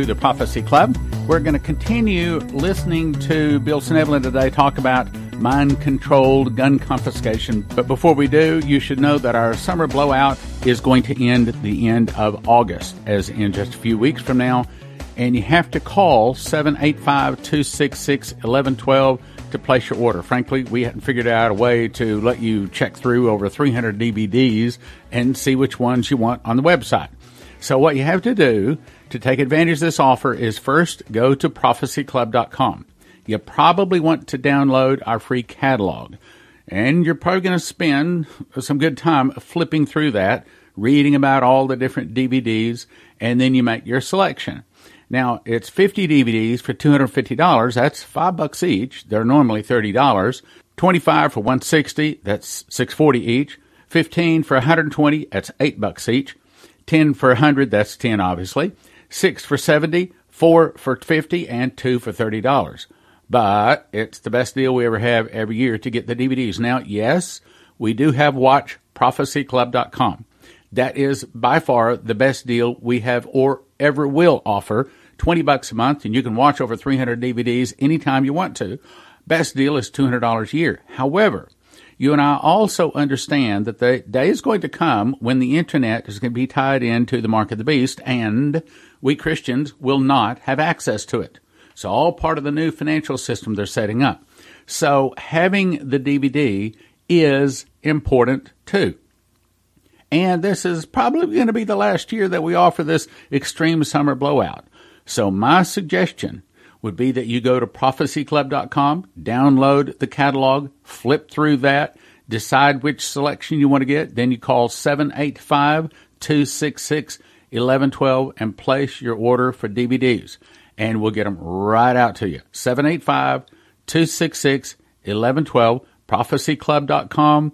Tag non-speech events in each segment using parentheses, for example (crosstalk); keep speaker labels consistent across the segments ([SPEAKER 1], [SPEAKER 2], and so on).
[SPEAKER 1] to the Prophecy Club. We're going to continue listening to Bill Schnoebelen today talk about mind controlled gun confiscation. But before we do, you should know that our summer blowout is going to end at the end of August, as in just a few weeks from now. And you have to call 785 266 1112 to place your order. Frankly, we hadn't figured out a way to let you check through over 300 DVDs and see which ones you want on the website. So, what you have to do to take advantage of this offer is first go to prophecyclub.com. You probably want to download our free catalog, and you're probably going to spend some good time flipping through that, reading about all the different DVDs, and then you make your selection. Now, it's 50 DVDs for $250. That's 5 bucks each. They're normally $30. 25 for 160, that's 640 each. 15 for 120, that's 8 bucks each. 10 for 100, that's 10 obviously. 6 for 70, 4 for 50 and 2 for $30. But it's the best deal we ever have every year to get the DVDs. Now, yes, we do have watchprophecyclub.com. That is by far the best deal we have or ever will offer 20 bucks a month and you can watch over 300 DVDs anytime you want to. Best deal is $200 a year. However, you and I also understand that the day is going to come when the internet is going to be tied into the mark of the beast and we Christians will not have access to it. It's all part of the new financial system they're setting up. So having the DVD is important too. And this is probably going to be the last year that we offer this extreme summer blowout. So my suggestion would be that you go to prophecyclub.com, download the catalog, flip through that, decide which selection you want to get, then you call 785 266 1112 and place your order for DVDs. And we'll get them right out to you. 785 266 1112, prophecyclub.com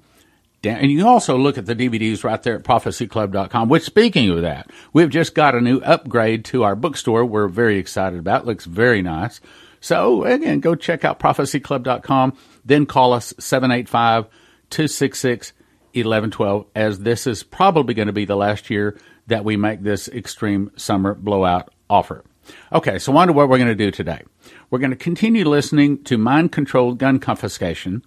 [SPEAKER 1] and you also look at the DVDs right there at prophecyclub.com, which speaking of that, we've just got a new upgrade to our bookstore we're very excited about. It looks very nice. So again, go check out prophecyclub.com, then call us 785 266 1112 as this is probably going to be the last year that we make this extreme summer blowout offer. Okay, so on to what we're going to do today. We're going to continue listening to mind controlled gun confiscation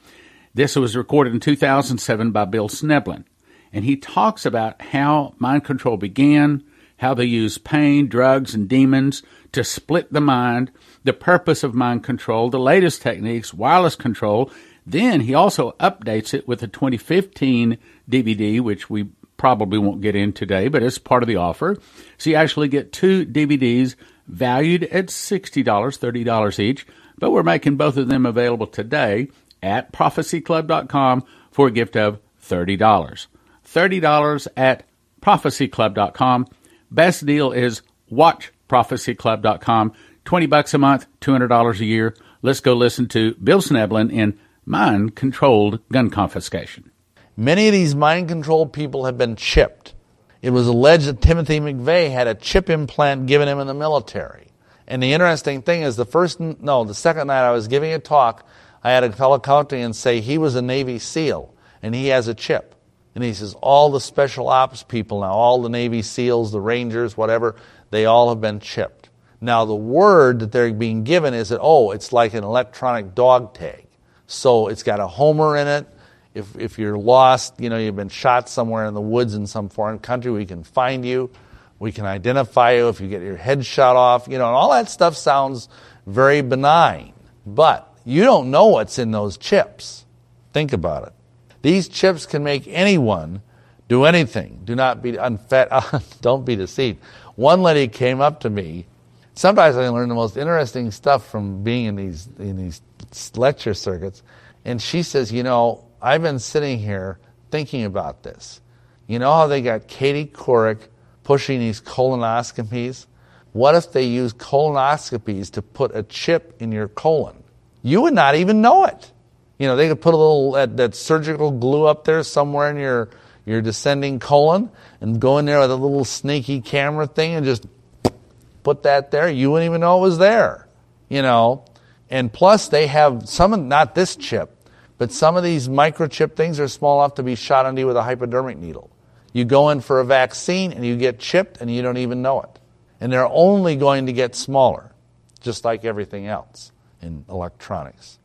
[SPEAKER 1] this was recorded in 2007 by Bill Schnoebelen. And he talks about how mind control began, how they use pain, drugs, and demons to split the mind, the purpose of mind control, the latest techniques, wireless control. Then he also updates it with a 2015 DVD, which we probably won't get in today, but it's part of the offer. So you actually get two DVDs valued at $60, $30 each, but we're making both of them available today at prophecyclub.com for a gift of $30. $30 at prophecyclub.com. Best deal is watchprophecyclub.com. 20 bucks a month, $200 a year. Let's go listen to Bill Schnoebelen in Mind Controlled Gun Confiscation.
[SPEAKER 2] Many of these mind controlled people have been chipped. It was alleged that Timothy McVeigh had a chip implant given him in the military. And the interesting thing is, the first, no, the second night I was giving a talk, I had a fellow come to me and say he was a Navy SEAL and he has a chip. And he says, all the special ops people now, all the Navy SEALs, the Rangers, whatever, they all have been chipped. Now, the word that they're being given is that, oh, it's like an electronic dog tag. So it's got a homer in it. If, if you're lost, you know, you've been shot somewhere in the woods in some foreign country, we can find you. We can identify you if you get your head shot off, you know, and all that stuff sounds very benign. But you don't know what's in those chips. Think about it. These chips can make anyone do anything. Do not be unfed, (laughs) don't be deceived. One lady came up to me. Sometimes I learn the most interesting stuff from being in these in these lecture circuits, and she says, "You know, I've been sitting here thinking about this. You know how they got Katie Couric pushing these colonoscopies? What if they use colonoscopies to put a chip in your colon? You would not even know it. You know, they could put a little that, that surgical glue up there somewhere in your your descending colon and go in there with a little sneaky camera thing and just put that there. You wouldn't even know it was there. You know, and plus they have some not this chip, but some of these microchip things are small enough to be shot into you with a hypodermic needle. You go in for a vaccine and you get chipped and you don't even know it. And they're only going to get smaller, just like everything else in electronics.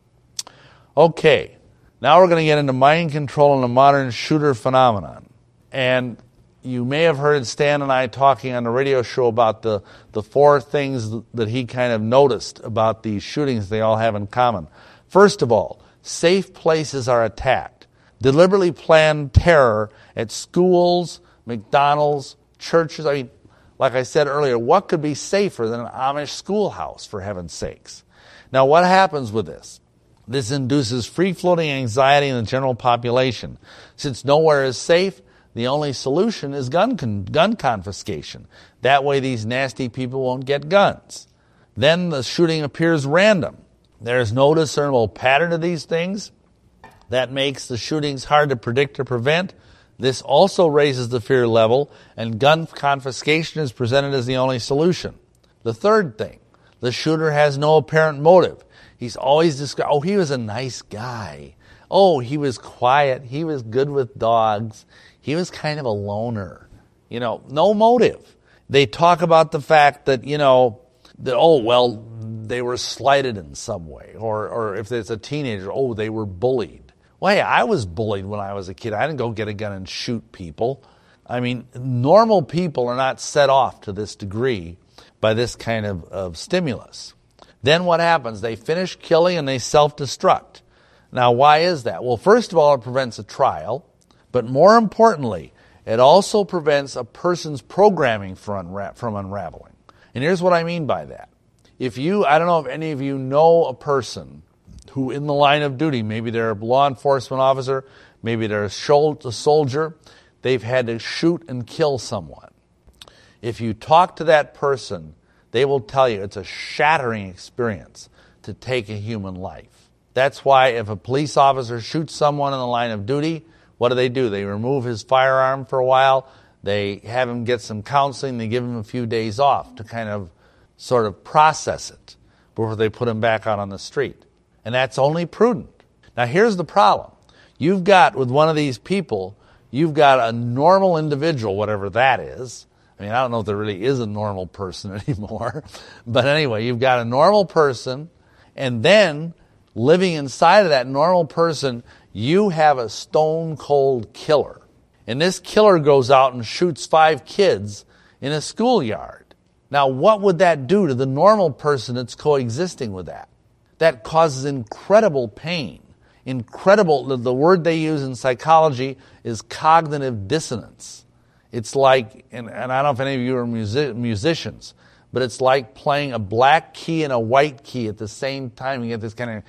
[SPEAKER 2] Okay, now we're going to get into mind control and the modern shooter phenomenon. And you may have heard Stan and I talking on the radio show about the, the four things that he kind of noticed about these shootings they all have in common. First of all, safe places are attacked. Deliberately planned terror at schools, McDonald's, churches. I mean, like I said earlier, what could be safer than an Amish schoolhouse, for heaven's sakes? Now, what happens with this? This induces free floating anxiety in the general population. Since nowhere is safe, the only solution is gun, con- gun confiscation. That way, these nasty people won't get guns. Then the shooting appears random. There is no discernible pattern to these things. That makes the shootings hard to predict or prevent. This also raises the fear level, and gun confiscation is presented as the only solution. The third thing the shooter has no apparent motive. He's always described, oh, he was a nice guy. Oh, he was quiet. He was good with dogs he was kind of a loner. You know, no motive. They talk about the fact that, you know, that, oh, well, they were slighted in some way. Or, or if it's a teenager, oh, they were bullied. Well, hey, I was bullied when I was a kid. I didn't go get a gun and shoot people. I mean, normal people are not set off to this degree by this kind of, of stimulus. Then what happens? They finish killing and they self destruct. Now, why is that? Well, first of all, it prevents a trial. But more importantly, it also prevents a person's programming from, unra- from unraveling. And here's what I mean by that. If you, I don't know if any of you know a person who, in the line of duty, maybe they're a law enforcement officer, maybe they're a soldier, they've had to shoot and kill someone. If you talk to that person, they will tell you it's a shattering experience to take a human life. That's why if a police officer shoots someone in the line of duty, what do they do? They remove his firearm for a while. They have him get some counseling. They give him a few days off to kind of sort of process it before they put him back out on the street. And that's only prudent. Now, here's the problem. You've got, with one of these people, you've got a normal individual, whatever that is. I mean, I don't know if there really is a normal person (laughs) anymore. But anyway, you've got a normal person, and then living inside of that normal person, you have a stone cold killer. And this killer goes out and shoots five kids in a schoolyard. Now, what would that do to the normal person that's coexisting with that? That causes incredible pain. Incredible, the, word they use in psychology is cognitive dissonance. It's like, and, and I don't know if any of you are music, musicians, but it's like playing a black key and a white key at the same time. You get this kind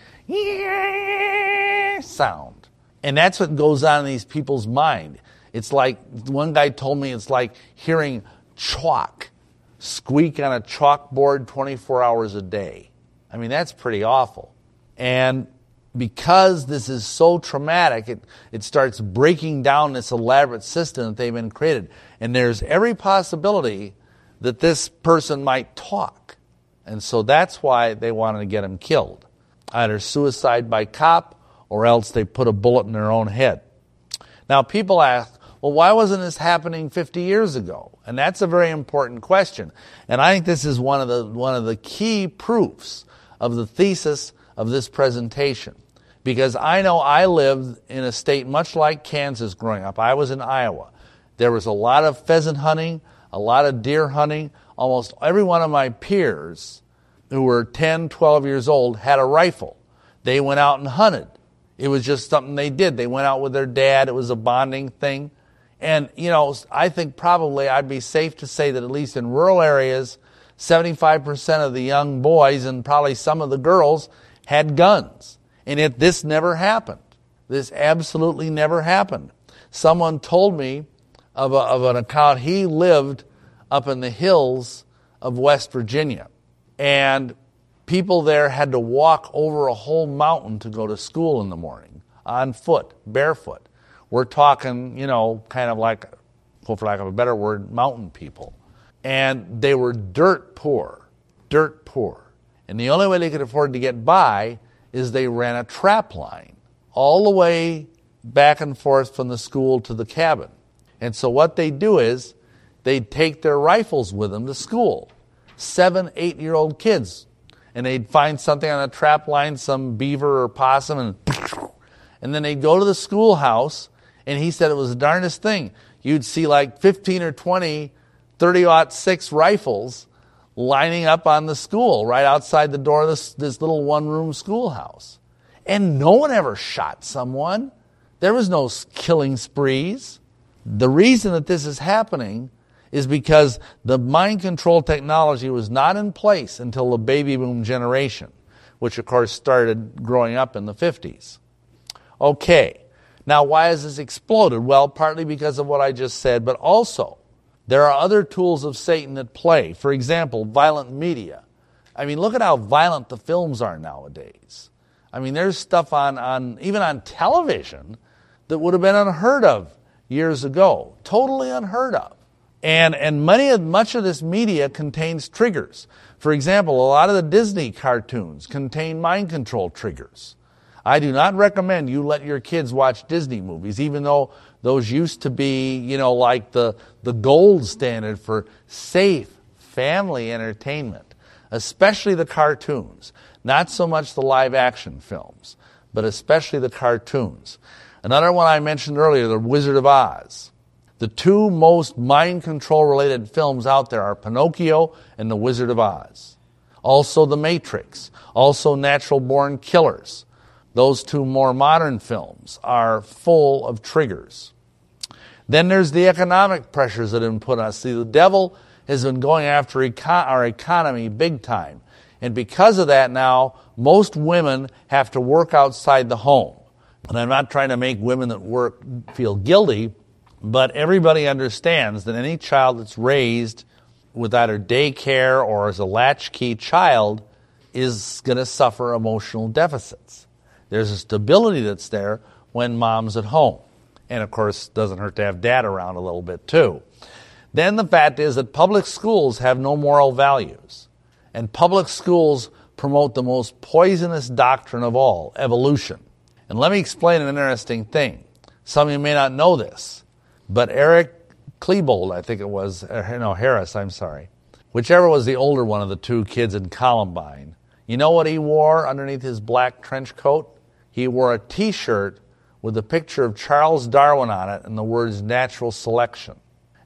[SPEAKER 2] of sound. And that's what goes on in these people's mind. It's like, one guy told me it's like hearing chalk squeak on a chalkboard 24 hours a day. I mean, that's pretty awful. And because this is so traumatic, it, it starts breaking down this elaborate system that they've been created. And there's every possibility that this person might talk. And so that's why they wanted to get him killed. Either suicide by cop or else they put a bullet in their own head. Now, people ask, well, why wasn't this happening 50 years ago? And that's a very important question. And I think this is one of the, one of the key proofs of the thesis of this presentation. Because I know I lived in a state much like Kansas growing up. I was in Iowa. There was a lot of pheasant hunting, a lot of deer hunting. Almost every one of my peers who were 10, 12 years old had a rifle. They went out and hunted. It was just something they did. They went out with their dad. It was a bonding thing. And, you know, I think probably I'd be safe to say that at least in rural areas, 75% of the young boys and probably some of the girls had guns. And yet this never happened. This absolutely never happened. Someone told me of, a, of an account he lived up in the hills of West Virginia. And People there had to walk over a whole mountain to go to school in the morning on foot, barefoot. We're talking, you know, kind of like, for lack of a better word, mountain people. And they were dirt poor, dirt poor. And the only way they could afford to get by is they ran a trap line all the way back and forth from the school to the cabin. And so what they do is they'd take their rifles with them to school seven, eight year old kids. And they'd find something on a trap line, some beaver or possum, and, (laughs) and then they'd go to the schoolhouse, and he said it was the darndest thing. You'd see like 15 or 20 30 6 rifles lining up on the school right outside the door of this, this little one room schoolhouse. And no one ever shot someone. There was no killing sprees. The reason that this is happening is because the mind control technology was not in place until the baby boom generation, which of course started growing up in the 50s. Okay, now why has this exploded? Well, partly because of what I just said, but also there are other tools of Satan at play. For example, violent media. I mean, look at how violent the films are nowadays. I mean, there's stuff on, on even on television that would have been unheard of years ago. Totally unheard of. And, and many of, much of this media contains triggers. For example, a lot of the Disney cartoons contain mind control triggers. I do not recommend you let your kids watch Disney movies, even though those used to be, you know, like the, the gold standard for safe family entertainment, especially the cartoons. Not so much the live action films, but especially the cartoons. Another one I mentioned earlier, The Wizard of Oz. The two most mind control related films out there are Pinocchio and The Wizard of Oz. Also, The Matrix. Also, Natural Born Killers. Those two more modern films are full of triggers. Then there's the economic pressures that have been put on us. See, the devil has been going after our economy big time. And because of that, now most women have to work outside the home. And I'm not trying to make women that work feel guilty, but everybody understands that any child that's raised with either daycare or as a latchkey child is going to suffer emotional deficits. There's a stability that's there when mom's at home. And of course, doesn't hurt to have dad around a little bit too. Then the fact is that public schools have no moral values. And public schools promote the most poisonous doctrine of all, evolution. And let me explain an interesting thing. Some of you may not know this, but Eric Klebold, I think it was, uh, no, Harris, I'm sorry, whichever was the older one of the two kids in Columbine, you know what he wore underneath his black trench coat? He wore a t shirt with a picture of Charles Darwin on it and the words natural selection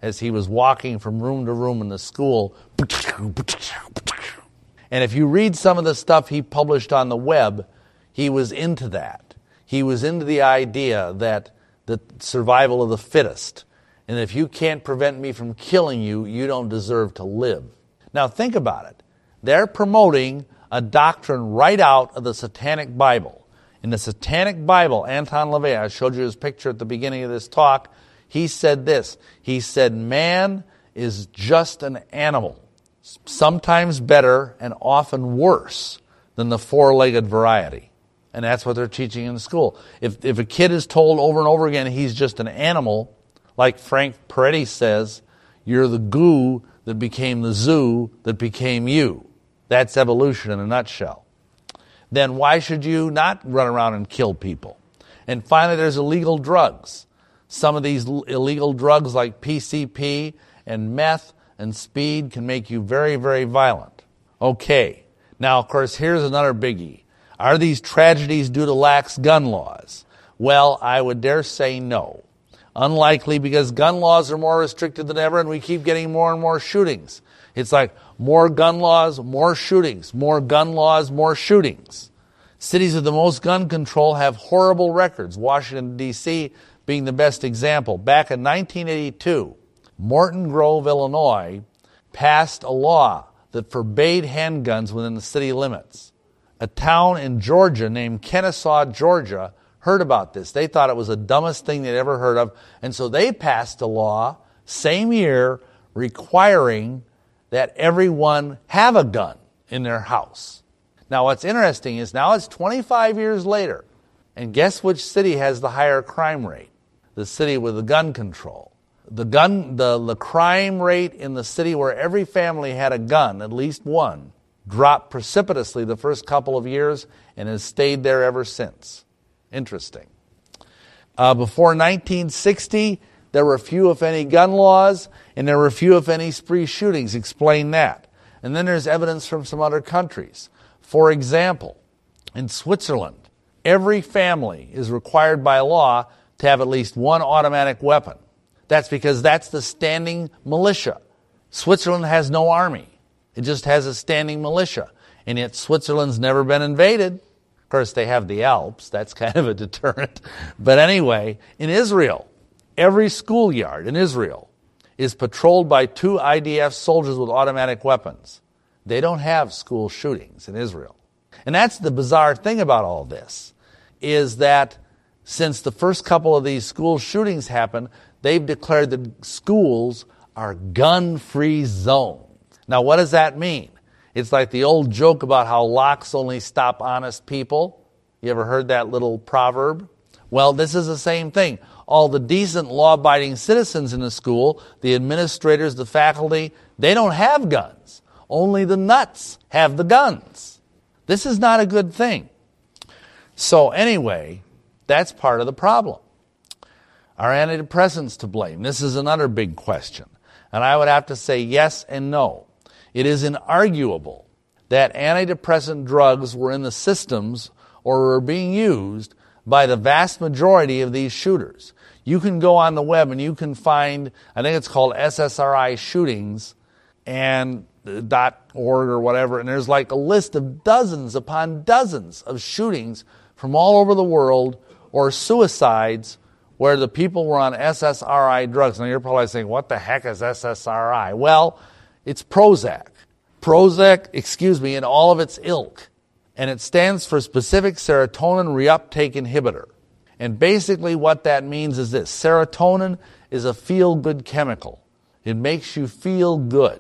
[SPEAKER 2] as he was walking from room to room in the school. And if you read some of the stuff he published on the web, he was into that. He was into the idea that the survival of the fittest. And if you can't prevent me from killing you, you don't deserve to live. Now think about it. They're promoting a doctrine right out of the Satanic Bible. In the Satanic Bible, Anton LaVey, I showed you his picture at the beginning of this talk, he said this. He said, Man is just an animal, sometimes better and often worse than the four legged variety. And that's what they're teaching in school. If, if a kid is told over and over again he's just an animal, like Frank Peretti says, you're the goo that became the zoo that became you. That's evolution in a nutshell then why should you not run around and kill people? And finally, there's illegal drugs. Some of these illegal drugs, like PCP and meth and speed, can make you very, very violent. Okay. Now, of course, here's another biggie. Are these tragedies due to lax gun laws? Well, I would dare say no. Unlikely because gun laws are more restricted than ever and we keep getting more and more shootings. It's like more gun laws, more shootings, more gun laws, more shootings. Cities with the most gun control have horrible records, Washington, D.C. being the best example. Back in 1982, Morton Grove, Illinois passed a law that forbade handguns within the city limits. A town in Georgia named Kennesaw, Georgia, heard about this. They thought it was the dumbest thing they'd ever heard of, and so they passed a law same year requiring that everyone have a gun in their house. Now, what's interesting is now it's 25 years later, and guess which city has the higher crime rate? The city with the gun control. The gun, the, the crime rate in the city where every family had a gun, at least one, dropped precipitously the first couple of years and has stayed there ever since. Interesting. Uh, before 1960, there were few, if any, gun laws, and there were few, if any, spree shootings. Explain that. And then there's evidence from some other countries. For example, in Switzerland, every family is required by law to have at least one automatic weapon. That's because that's the standing militia. Switzerland has no army. It just has a standing militia. And yet Switzerland's never been invaded. Of course, they have the Alps. That's (laughs) kind of a deterrent. But anyway, in Israel, every schoolyard in Israel is patrolled by two IDF soldiers with automatic weapons. They don't have school shootings in Israel. And that's the bizarre thing about all this is that since the first couple of these school shootings happened, they've declared that schools are gun-free zones. Now, what does that mean? It's like the old joke about how locks only stop honest people. You ever heard that little proverb? Well, this is the same thing. All the decent, law abiding citizens in the school, the administrators, the faculty, they don't have guns. Only the nuts have the guns. This is not a good thing. So, anyway, that's part of the problem. Are antidepressants to blame? This is another big question. And I would have to say yes and no. It is inarguable that antidepressant drugs were in the systems or were being used by the vast majority of these shooters. You can go on the web and you can find, I think it's called SSRI shootings and dot .org or whatever, and there's like a list of dozens upon dozens of shootings from all over the world or suicides where the people were on SSRI drugs. Now you're probably saying, what the heck is SSRI? Well, it's Prozac. Prozac, excuse me, in all of its ilk. And it stands for specific serotonin reuptake inhibitor. And basically what that means is this. Serotonin is a feel good chemical. It makes you feel good.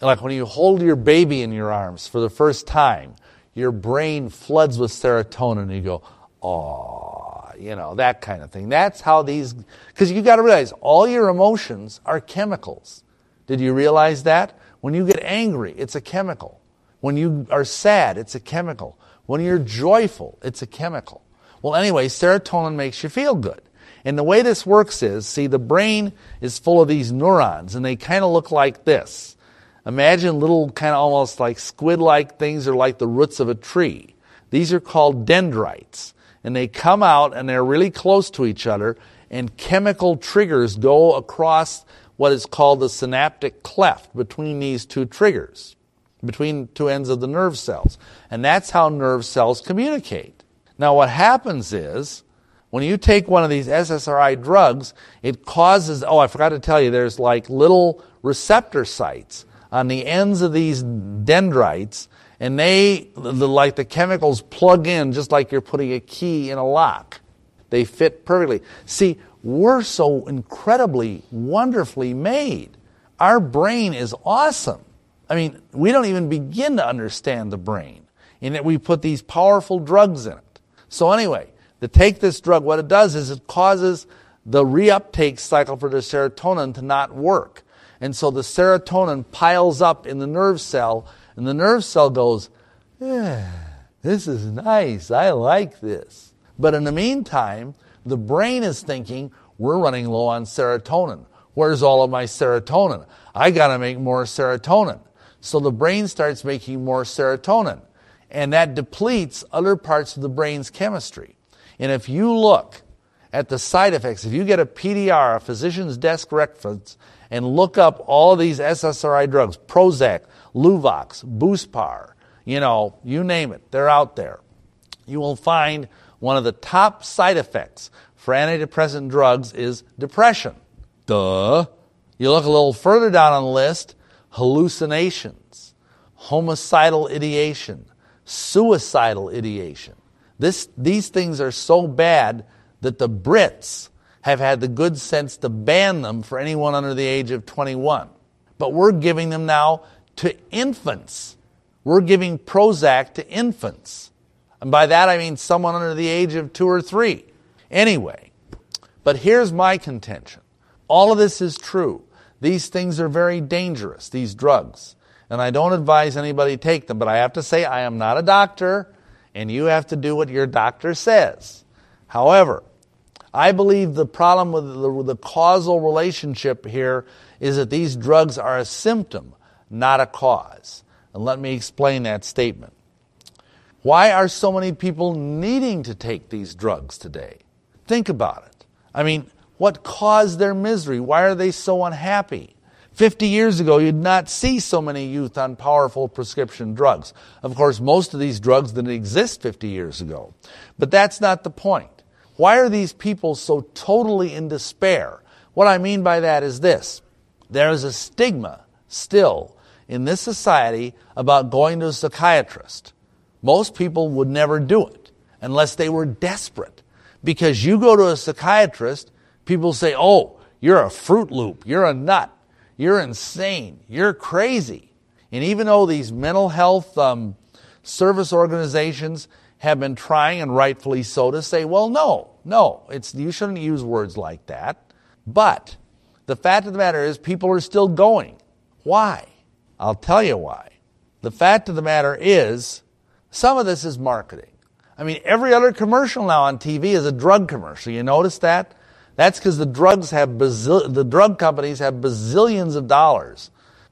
[SPEAKER 2] Like when you hold your baby in your arms for the first time, your brain floods with serotonin and you go, oh, you know, that kind of thing. That's how these, because you got to realize all your emotions are chemicals. Did you realize that? When you get angry, it's a chemical. When you are sad, it's a chemical. When you're joyful, it's a chemical. Well, anyway, serotonin makes you feel good. And the way this works is, see, the brain is full of these neurons, and they kind of look like this. Imagine little, kind of almost like squid like things or like the roots of a tree. These are called dendrites and they come out and they're really close to each other, and chemical triggers go across what is called the synaptic cleft between these two triggers, between two ends of the nerve cells. And that's how nerve cells communicate. Now, what happens is, when you take one of these SSRI drugs, it causes, oh, I forgot to tell you, there's like little receptor sites on the ends of these dendrites and they, the, like the chemicals, plug in just like you're putting a key in a lock. They fit perfectly. See, we're so incredibly, wonderfully made. Our brain is awesome. I mean, we don't even begin to understand the brain. In that we put these powerful drugs in it. So anyway, to take this drug, what it does is it causes the reuptake cycle for the serotonin to not work. And so the serotonin piles up in the nerve cell and the nerve cell goes, yeah, this is nice. I like this. But in the meantime, the brain is thinking, we're running low on serotonin. Where's all of my serotonin? I got to make more serotonin. So the brain starts making more serotonin. And that depletes other parts of the brain's chemistry. And if you look at the side effects, if you get a PDR, a physician's desk reference, and look up all these SSRI drugs, Prozac, Luvox, Buspar, you know, you name it, they're out there. You will find one of the top side effects for antidepressant drugs is depression. Duh. You look a little further down on the list, hallucinations, homicidal ideation, suicidal ideation. This, these things are so bad that the Brits have had the good sense to ban them for anyone under the age of 21. But we're giving them now to infants. We're giving Prozac to infants. And by that I mean someone under the age of two or three. Anyway, but here's my contention. All of this is true. These things are very dangerous, these drugs. And I don't advise anybody take them, but I have to say I am not a doctor, and you have to do what your doctor says. However, I believe the problem with the, with the causal relationship here is that these drugs are a symptom not a cause. And let me explain that statement. Why are so many people needing to take these drugs today? Think about it. I mean, what caused their misery? Why are they so unhappy? 50 years ago, you'd not see so many youth on powerful prescription drugs. Of course, most of these drugs didn't exist 50 years ago. But that's not the point. Why are these people so totally in despair? What I mean by that is this there is a stigma still in this society about going to a psychiatrist. Most people would never do it unless they were desperate. Because you go to a psychiatrist, people say, oh, you're a Fruit Loop, you're a nut, you're insane, you're crazy. And even though these mental health um, service organizations have been trying, and rightfully so, to say, well, no, no, it's, you shouldn't use words like that. But the fact of the matter is, people are still going. Why? I'll tell you why. The fact of the matter is, some of this is marketing. I mean, every other commercial now on TV is a drug commercial. You notice that? That's because the drugs have bazil- the drug companies have bazillions of dollars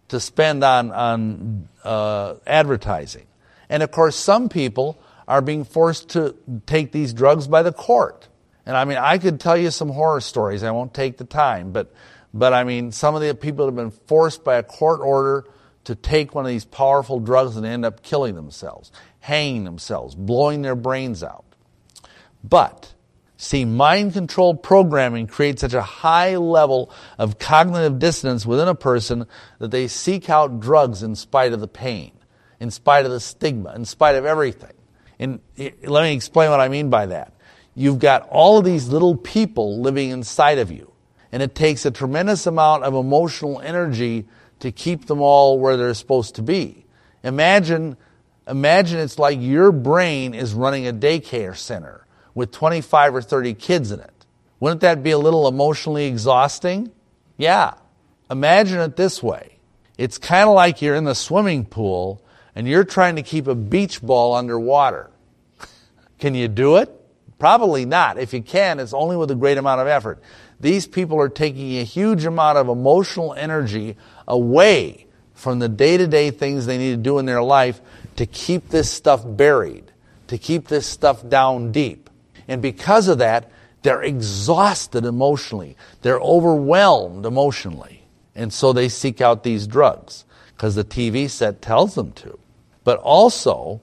[SPEAKER 2] to spend on on uh, advertising, and of course, some people are being forced to take these drugs by the court. And I mean, I could tell you some horror stories. I won't take the time, but but I mean, some of the people have been forced by a court order to take one of these powerful drugs and end up killing themselves hanging themselves, blowing their brains out. But, see, mind control programming creates such a high level of cognitive dissonance within a person that they seek out drugs in spite of the pain, in spite of the stigma, in spite of everything. And let me explain what I mean by that. You've got all of these little people living inside of you, and it takes a tremendous amount of emotional energy to keep them all where they're supposed to be. Imagine Imagine it's like your brain is running a daycare center with 25 or 30 kids in it. Wouldn't that be a little emotionally exhausting? Yeah. Imagine it this way. It's kind of like you're in the swimming pool and you're trying to keep a beach ball underwater. (laughs) can you do it? Probably not. If you can, it's only with a great amount of effort. These people are taking a huge amount of emotional energy away from the day to day things they need to do in their life to keep this stuff buried, to keep this stuff down deep. And because of that, they're exhausted emotionally. They're overwhelmed emotionally. And so they seek out these drugs because the TV set tells them to. But also,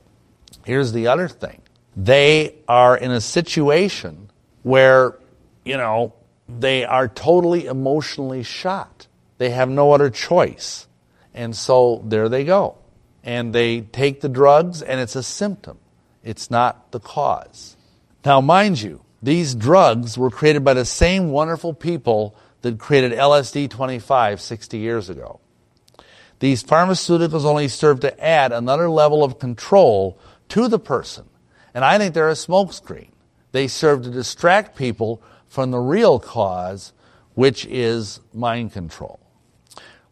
[SPEAKER 2] here's the other thing they are in a situation where, you know, they are totally emotionally shot. They have no other choice. And so there they go and they take the drugs, and it's a symptom. It's not the cause. Now, mind you, these drugs were created by the same wonderful people that created LSD 25 60 years ago. These pharmaceuticals only serve to add another level of control to the person. And I think they're a smokescreen. They serve to distract people from the real cause, which is mind control.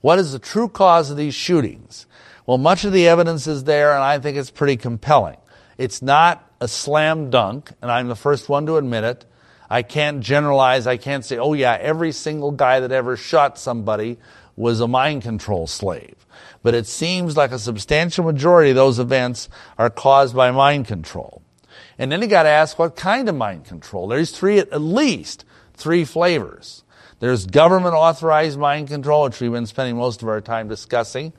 [SPEAKER 2] What is the true cause of these shootings? Well, much of the evidence is there, and I think it's pretty compelling. It's not a slam dunk, and I'm the first one to admit it. I can't generalize. I can't say, oh, yeah, every single guy that ever shot somebody was a mind control slave. But it seems like a substantial majority of those events are caused by mind control. And then you got to ask what kind of mind control. There's three, at least three flavors. There's government authorized mind control, which we've been spending most of our time discussing.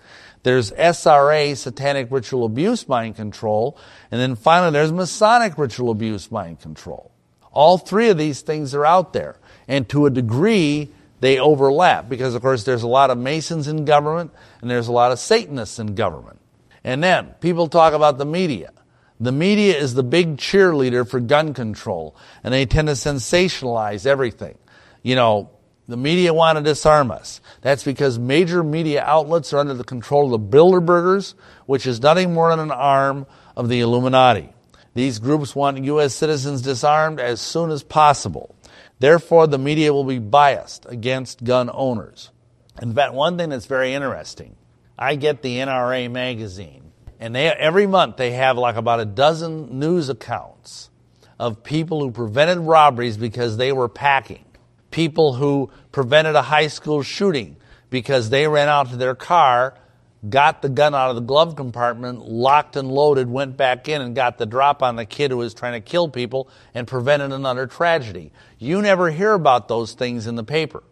[SPEAKER 2] There's SRA, satanic ritual abuse mind control. And then finally, there's Masonic ritual abuse mind control. All three of these things are out there. And to a degree, they overlap because, of course, there's a lot of Masons in government and there's a lot of Satanists in government. And then people talk about the media. The media is the big cheerleader for gun control and they tend to sensationalize everything. You know, the media want to disarm us. That's because major media outlets are under the control of the Bilderbergers, which is nothing more than an arm of the Illuminati. These groups want U.S. citizens disarmed as soon as possible. Therefore, the media will be biased against gun owners. In fact, one thing that's very interesting, I get the NRA magazine, and they, every month they have like about a dozen news accounts of people who prevented robberies because they were packing people who prevented a high school shooting because they ran out to their car got the gun out of the glove compartment, locked and loaded, went back in and got the drop on the kid who was trying to kill people and prevented another tragedy. You never hear about those things in the paper,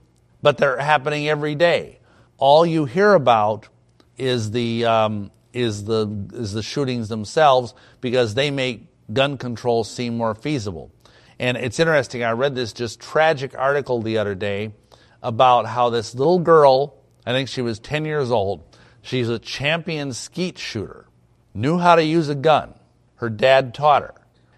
[SPEAKER 2] but they're happening every day. All you hear about is the um, is the is the shootings themselves because they make gun control seem more feasible. And it's interesting. I read this just tragic article the other day about how this little girl, I think she was 10 years old, she's a champion skeet shooter, knew how to use a gun. Her dad taught her.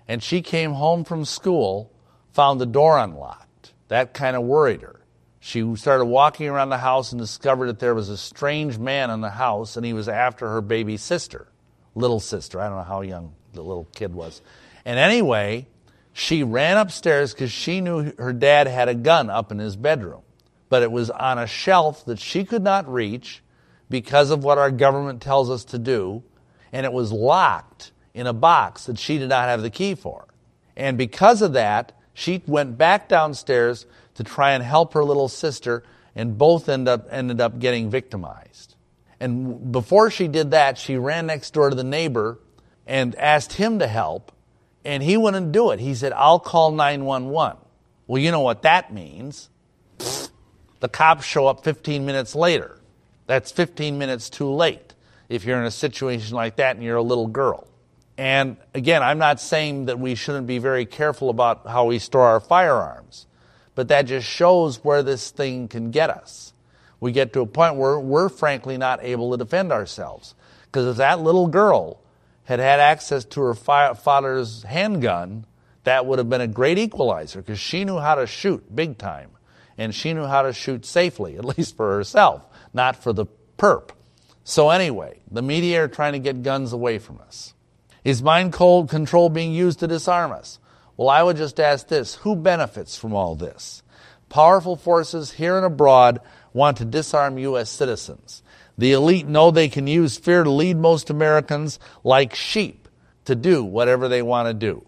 [SPEAKER 2] And she came home from school, found the door unlocked. That kind of worried her. She started walking around the house and discovered that there was a strange man in the house and he was after her baby sister, little sister. I don't know how young the little kid was. And anyway, she ran upstairs because she knew her dad had a gun up in his bedroom but it was on a shelf that she could not reach because of what our government tells us to do, and it was locked in a box that she did not have the key for. And because of that, she went back downstairs to try and help her little sister, and both end up, ended up getting victimized. And before she did that, she ran next door to the neighbor and asked him to help, and he wouldn't do it. He said, I'll call 911. Well, you know what that means. The cops show up 15 minutes later. That's 15 minutes too late if you're in a situation like that and you're a little girl. And again, I'm not saying that we shouldn't be very careful about how we store our firearms, but that just shows where this thing can get us. We get to a point where we're frankly not able to defend ourselves. Because if that little girl had had access to her father's handgun, that would have been a great equalizer because she knew how to shoot big time and she knew how to shoot safely, (laughs) at least for herself, not for the perp. So, anyway, the media are trying to get guns away from us. Is mind control being used to disarm us? Well, I would just ask this who benefits from all this? Powerful forces here and abroad want to disarm U.S. citizens. The elite know they can use fear to lead most Americans like sheep to do whatever they want to do.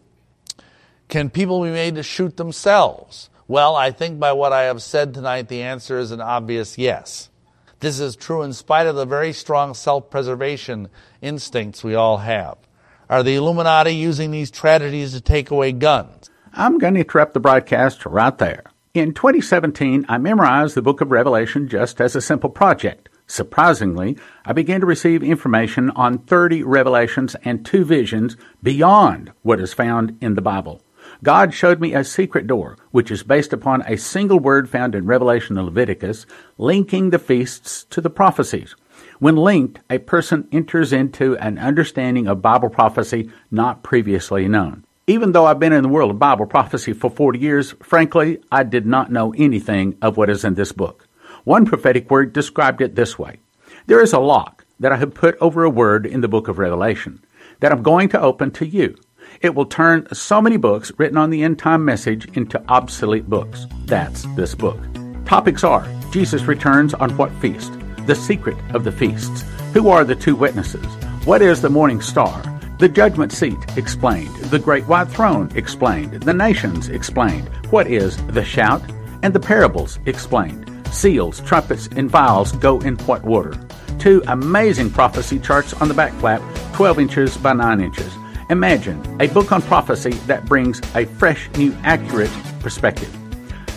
[SPEAKER 2] Can people be made to shoot themselves? Well, I think by what I have said tonight, the answer is an obvious yes. This is true in spite of the very strong self preservation instincts we all have. Are the Illuminati using these tragedies to take away guns?
[SPEAKER 1] I'm going to interrupt the broadcast right there. In 2017, I memorized the book of Revelation just as a simple project. Surprisingly, I began to receive information on 30 revelations and two visions beyond what is found in the Bible. God showed me a secret door, which is based upon a single word found in Revelation and Leviticus, linking the feasts to the prophecies. When linked, a person enters into an understanding of Bible prophecy not previously known. Even though I've been in the world of Bible prophecy for 40 years, frankly, I did not know anything of what is in this book. One prophetic word described it this way There is a lock that I have put over a word in the book of Revelation that I'm going to open to you. It will turn so many books written on the end time message into obsolete books. That's this book. Topics are Jesus returns on what feast? The secret of the feasts. Who are the two witnesses? What is the morning star? The judgment seat explained. The great white throne explained. The nations explained. What is the shout? And the parables explained. Seals, trumpets, and vials go in what order? Two amazing prophecy charts on the back flap, 12 inches by 9 inches. Imagine a book on prophecy that brings a fresh, new, accurate perspective.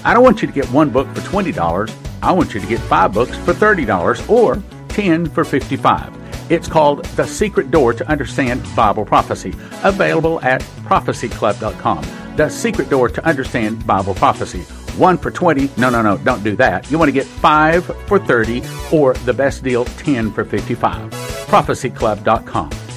[SPEAKER 1] I don't want you to get one book for $20. I want you to get five books for $30 or 10 for 55. It's called The Secret Door to Understand Bible Prophecy, available at prophecyclub.com. The Secret Door to Understand Bible Prophecy. One for 20. No, no, no, don't do that. You want to get five for 30 or the best deal, 10 for 55. prophecyclub.com.